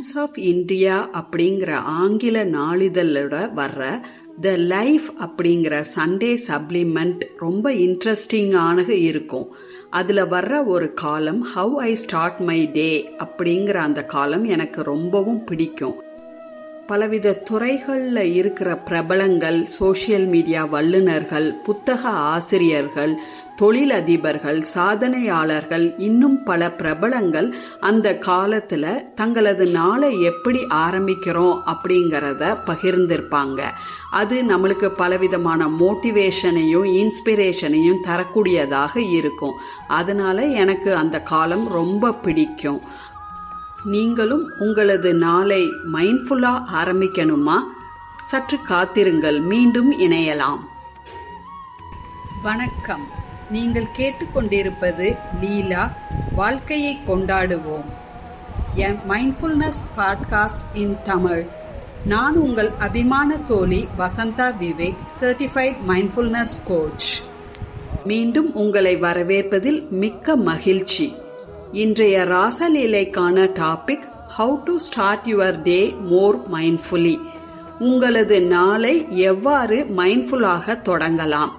Times of India அப்படிங்கிற ஆங்கில நாளிதழோட வர்ற த லைஃப் அப்படிங்கிற சண்டே சப்ளிமெண்ட் ரொம்ப இன்ட்ரெஸ்டிங்கானக இருக்கும். அதில் வர்ற ஒரு column how I start my day அப்படிங்கிற அந்த காலம் எனக்கு ரொம்பவும் பிடிக்கும். பலவித துறைகளில் இருக்கிற பிரபலங்கள் சோசியல் மீடியா வல்லுநர்கள் புத்தக ஆசிரியர்கள் தொழிலதிபர்கள் சாதனையாளர்கள் இன்னும் பல பிரபலங்கள் அந்த காலத்தில் தங்களது நாளை எப்படி ஆரம்பிக்கிறோம் அப்படிங்கிறத பகிர்ந்திருப்பாங்க. அது நம்மளுக்கு பலவிதமான மோட்டிவேஷனையும் இன்ஸ்பிரேஷனையும் தரக்கூடியதாக இருக்கும். அதனால எனக்கு அந்த காலம் ரொம்ப பிடிக்கும். நீங்களும் உங்களது நாளை மைண்ட்ஃபுல்லா ஆரம்பிக்கணுமா? சற்று காத்திருங்கள் மீண்டும் இணையலாம். வணக்கம். நீங்கள் கேட்டுக்கொண்டிருப்பது லீலா வாழ்க்கையை கொண்டாடுவோம். என் மைண்ட்ஃபுல்னஸ் பாட்காஸ்ட் இன் தமிழ். நான் உங்கள் அபிமான தோழி Vasantha Vivek certified mindfulness coach மீண்டும் உங்களை வரவேற்பதில் மிக்க மகிழ்ச்சி. இன்றைய ராசலீலைக்கான topic how to start your day more mindfully உங்களது நாளை எவ்வாறு மைண்ட்ஃபுல்லாக தொடங்கலாம்?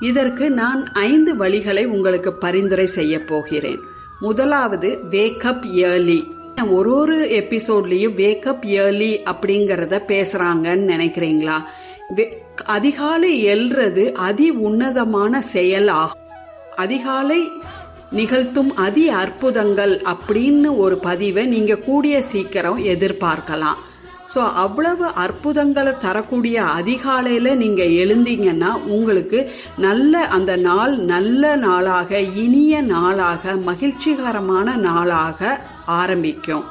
இதற்கு நான் ஐந்து வழிகளை உங்களுக்கு பரிந்துரை செய்ய போகிறேன். முதலாவது வேக்கப் இயர்லி ஒரு ஒரு எபிசோட்லயும் வேக்கப் இயர்லி அப்படிங்கறத பேசுறாங்கன்னு நினைக்கிறீங்களா? அதிகாலை எழுறது அதி உன்னதமான செயல் ஆகும். அதிகாலை நிகழ்த்தும் அதி அற்புதங்கள் அப்படின்னு ஒரு பதிவை நீங்க கூடிய சீக்கிரம் எதிர்பார்க்கலாம். ஸோ அவ்வளவு அற்புதங்களை தரக்கூடிய அதிகாலையில் நீங்கள் எழுந்தீங்கன்னா உங்களுக்கு நல்ல அந்த நாள் நல்ல நாளாக இனிய நாளாக மகிழ்ச்சிகரமான நாளாக ஆரம்பிக்கும்.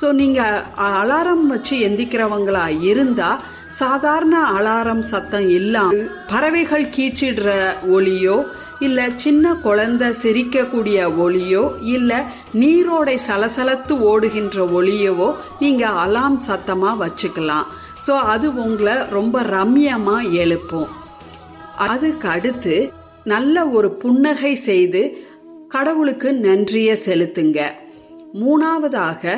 ஸோ நீங்கள் அலாரம் வச்சு எந்திக்கிறவங்களா இருந்தால் சாதாரண அலாரம் சத்தம் இல்லாமல் பறவைகள் கீச்சிடுற ஒளியோ இல்ல சின்ன குழந்தை சிரிக்கக்கூடிய ஒளியோ இல்ல நீரோடை சலசலத்து ஓடுகின்ற ஒளியவோ நீங்க அலாம் சத்தமா வச்சுக்கலாம். ஸோ அது உங்களை ரொம்ப ரம்யமா எழுப்பும். அதுக்கு அடுத்து நல்ல ஒரு புன்னகை செய்து கடவுளுக்கு நன்றியை செலுத்துங்க. மூணாவதாக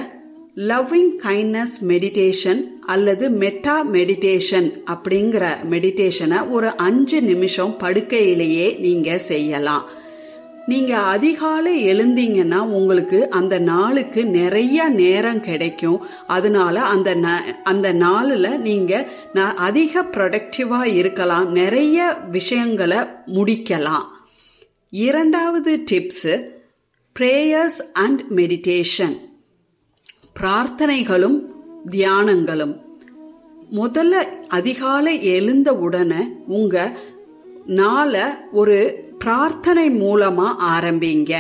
லவ்விங் கைண்ட்னஸ் மெடிடேஷன் அல்லது மெட்டா மெடிடேஷன் அப்படிங்கிற மெடிடேஷனை ஒரு அஞ்சு நிமிஷம் படுக்கையிலேயே நீங்க செய்யலாம். நீங்க அதிகாலை எழுந்தீங்கன்னா உங்களுக்கு அந்த நாளுக்கு நிறைய நேரம் கிடைக்கும். அதனால அந்த அந்த நாளில் நீங்க அதிக ப்ரொடக்டிவா இருக்கலாம். நிறைய விஷயங்களை முடிக்கலாம். இரண்டாவது டிப்ஸ் ப்ரேயர்ஸ் அண்ட் மெடிடேஷன் பிரார்த்தனைகளும் தியானங்களும். முதல்ல அதிகாலை எழுந்த உடனே உங்க நாளை ஒரு பிரார்த்தனை மூலமா ஆரம்பிங்க.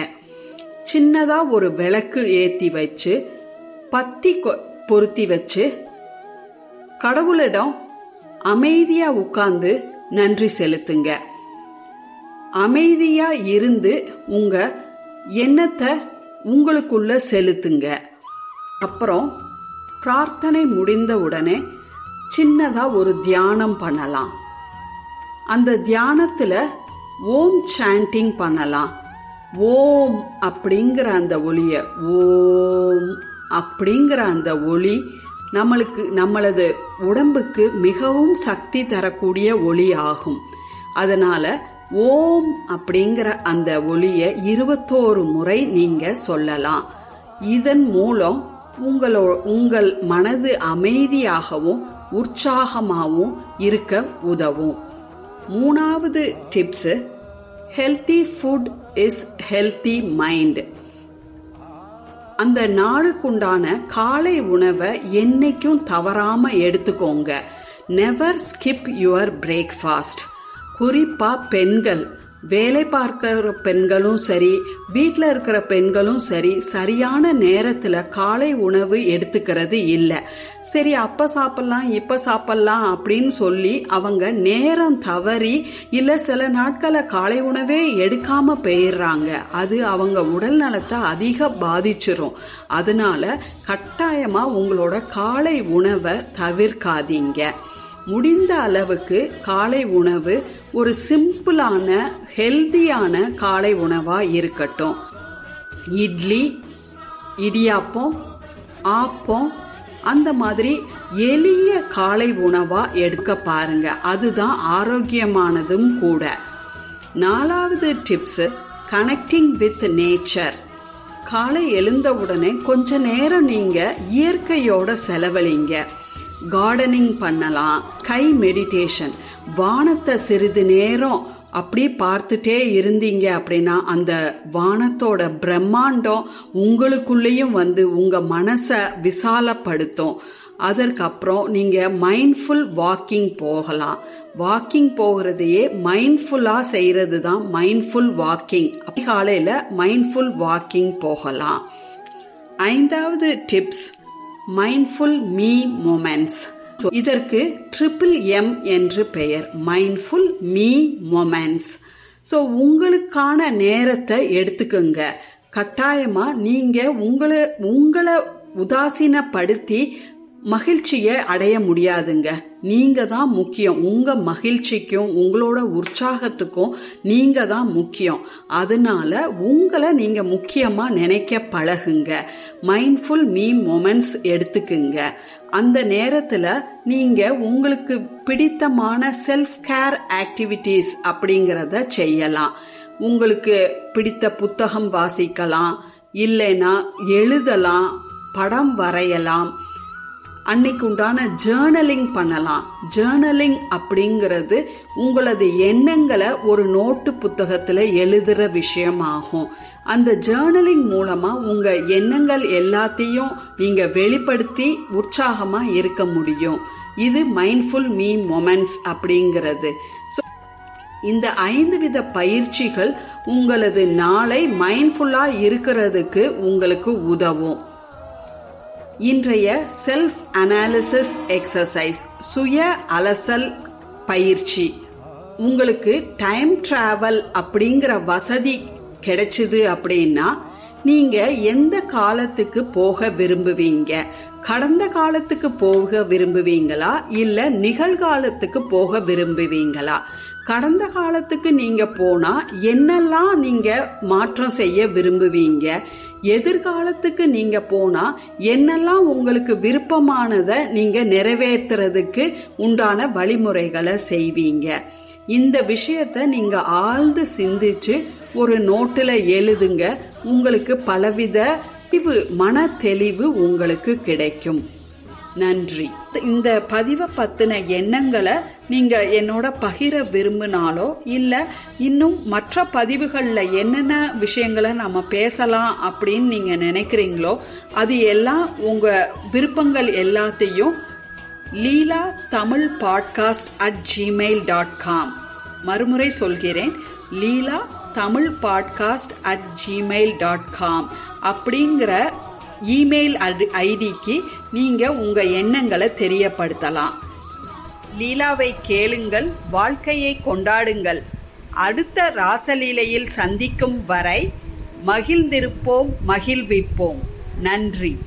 சின்னதா ஒரு விளக்கு ஏத்தி வச்சு பத்தி பொருத்தி வச்சு கடவுளிடம் அமைதியா உட்கார்ந்து நன்றி செலுத்துங்க. அமைதியா இருந்து உங்க எண்ணத்தை உங்களுக்குள்ள செலுத்துங்க. அப்புறம் பிரார்த்தனை முடிந்த உடனே சின்னதா ஒரு தியானம் பண்ணலாம். அந்த தியானத்துல ஓம் சாண்டிங் பண்ணலாம். ஓம் அப்படிங்கிற அந்த ஒளிய ஓம் அப்படிங்கிற அந்த ஒளி நம்மளுக்கு நம்மளது உடம்புக்கு மிகவும் சக்தி தரக்கூடிய ஒளி ஆகும் அதனால ஓம் அப்படிங்கிற அந்த ஒளிய இருபத்தோரு முறை நீங்க சொல்லலாம். இதன் மூலம் உங்களோ உங்கள் மனது அமைதியாகவும் உற்சாகமாகவும் இருக்க உதவும். மூணாவது tips healthy food is healthy mind அந்த நாளுக்குண்டான காலை உணவை என்னைக்கும் தவறாமல் எடுத்துக்கோங்க. நெவர் ஸ்கிப் யுவர் பிரேக்ஃபாஸ்ட் குறிப்பாக பெண்கள் வேலை பார்க்கிற பெண்களும் சரி வீட்டில் இருக்கிற பெண்களும் சரி சரியான நேரத்தில் காலை உணவு எடுத்துக்கிறது இல்லை. சரி அப்போ சாப்பிட்லாம் இப்போ சாப்பிட்லாம் அப்படின்னு சொல்லி அவங்க நேரம் தவறி இல்லை சில நாட்களை காலை உணவே எடுக்காமல் போயிடுறாங்க. அது அவங்க உடல் நலத்தை அதிக பாதிச்சிரும். அதனால கட்டாயமாக உங்களோட காலை உணவை தவிர்க்காதீங்க. முடிந்த அளவுக்கு காலை உணவு ஒரு சிம்பிளான ஹெல்தியான காலை உணவா இருக்கட்டும். இட்லி இடியாப்பம் ஆப்பம் அந்த மாதிரி எளிய காலை உணவா எடுக்க பாருங்க. அதுதான் ஆரோக்கியமானதும் கூட. நாலாவது டிப்ஸ் கனெக்டிங் வித் நேச்சர் காலை எழுந்தவுடனே கொஞ்ச நேரம் நீங்க இயற்கையோட செலவழிங்க. கார்டனிங் பண்ணலாம். கை மெடிடேஷன் வானத்தை சிறிது நேரம் அப்படி பார்த்துட்டே இருந்தீங்க அப்படின்னா அந்த வானத்தோட பிரம்மாண்டம் உங்களுக்குள்ளேயும் வந்து உங்கள் மனசை விசாலப்படுத்தும். அதற்கப்புறம் நீங்கள் மைண்ட்ஃபுல் வாக்கிங் போகலாம். வாக்கிங் போகிறதையே மைண்ட்ஃபுல்லாக செய்கிறது தான் மைண்ட்ஃபுல் வாக்கிங் அப்படி காலையில் மைண்ட்ஃபுல் வாக்கிங் போகலாம். ஐந்தாவது டிப்ஸ் மைண்ட்ஃபுல் மீ மொமெண்ட்ஸ் இதற்கு ட்ரிபிள் எம் என்று பெயர். மைண்ட்ஃபுல் மீ மொமெண்ட்ஸ் ஸோ உங்களுக்கான நேரத்தை எடுத்துக்கோங்க. கட்டாயமா நீங்க உங்களை உங்களை உதாசீனப்படுத்தி மகிழ்ச்சியை அடைய முடியாதுங்க. நீங்க தான் முக்கியம். உங்க மகிழ்ச்சிக்கும் உங்களோட உற்சாகத்துக்கும் நீங்க தான் முக்கியம். அதனால உங்களை நீங்க முக்கியமா நினைக்க பழகுங்க. மைண்ட்ஃபுல் மீ மொமெண்ட்ஸ் எடுத்துக்குங்க. அந்த நேரத்துல நீங்க உங்களுக்கு பிடித்தமான செல்ஃப் கேர் ஆக்டிவிட்டீஸ் அப்படிங்கிறத செய்யலாம். உங்களுக்கு பிடித்த புத்தகம் வாசிக்கலாம். இல்லைன்னா எழுதலாம் படம் வரையலாம். அன்னைக்கு உண்டான ஜேர்னலிங் பண்ணலாம். ஜேர்னலிங் அப்படிங்கிறது உங்களது எண்ணங்களை ஒரு நோட்டு புத்தகத்தில் எழுதுகிற விஷயமாகும். அந்த ஜேர்னலிங் மூலமாக உங்கள் எண்ணங்கள் எல்லாத்தையும் நீங்கள் வெளிப்படுத்தி உற்சாகமாக இருக்க முடியும். இது மைண்ட்ஃபுல் மீ மொமெண்ட்ஸ் அப்படிங்கிறது. ஸோ இந்த ஐந்து வித பயிற்சிகள் உங்களது நாளை மைண்ட்ஃபுல்லாக இருக்கிறதுக்கு உங்களுக்கு உதவும். இன்றைய செல்ஃப் அனாலிசிஸ் எக்ஸசைஸ் சுய அலசல் பயிற்சி. உங்களுக்கு டைம் டிராவல் அப்படிங்கிற வசதி கிடைச்சிது அப்படின்னா நீங்க எந்த காலத்துக்கு போக விரும்புவீங்க? கடந்த காலத்துக்கு போக விரும்புவீங்களா? இல்ல நிகழ்காலத்துக்கு போக விரும்புவீங்களா? கடந்த காலத்துக்கு நீங்க போனா என்னெல்லாம் நீங்க மாற்றம் செய்ய விரும்புவீங்க? எதிர்காலத்துக்கு நீங்க போனா என்னெல்லாம் உங்களுக்கு விருப்பமானதை நீங்க நிறைவேற்றுறதுக்கு உண்டான வழிமுறைகளை செய்வீங்க? இந்த விஷயத்த நீங்க ஆழ்ந்து சிந்திச்சு ஒரு நோட்டில் எழுதுங்க. உங்களுக்கு பலவித மன தெளிவு உங்களுக்கு கிடைக்கும். நன்றி. இந்த பதிவை பத்தின எண்ணங்களை நீங்க என்னோட பகிர விரும்பினாலோ இல்ல இன்னும் மற்ற பதிவுகளில் என்னென்ன விஷயங்களை நம்ம பேசலாம் அப்படின்னு நீங்க நினைக்கிறீங்களோ அது எல்லாம் உங்க விருப்பங்கள் எல்லாத்தையும் Leela Tamil podcast at Gmail dot com மறுமுறை சொல்கிறேன் Leela Tamil podcast at Gmail dot com அப்படிங்கிற இமெயில் ஐடிக்கு நீங்க உங்க எண்ணங்களை தெரியப்படுத்தலாம். லீலாவை கேளுங்கள் வாழ்க்கையை கொண்டாடுங்கள். அடுத்த ராசலீலையில் சந்திக்கும் வரை மகிழ்ந்திருப்போம் மகிழ்விப்போம். நன்றி.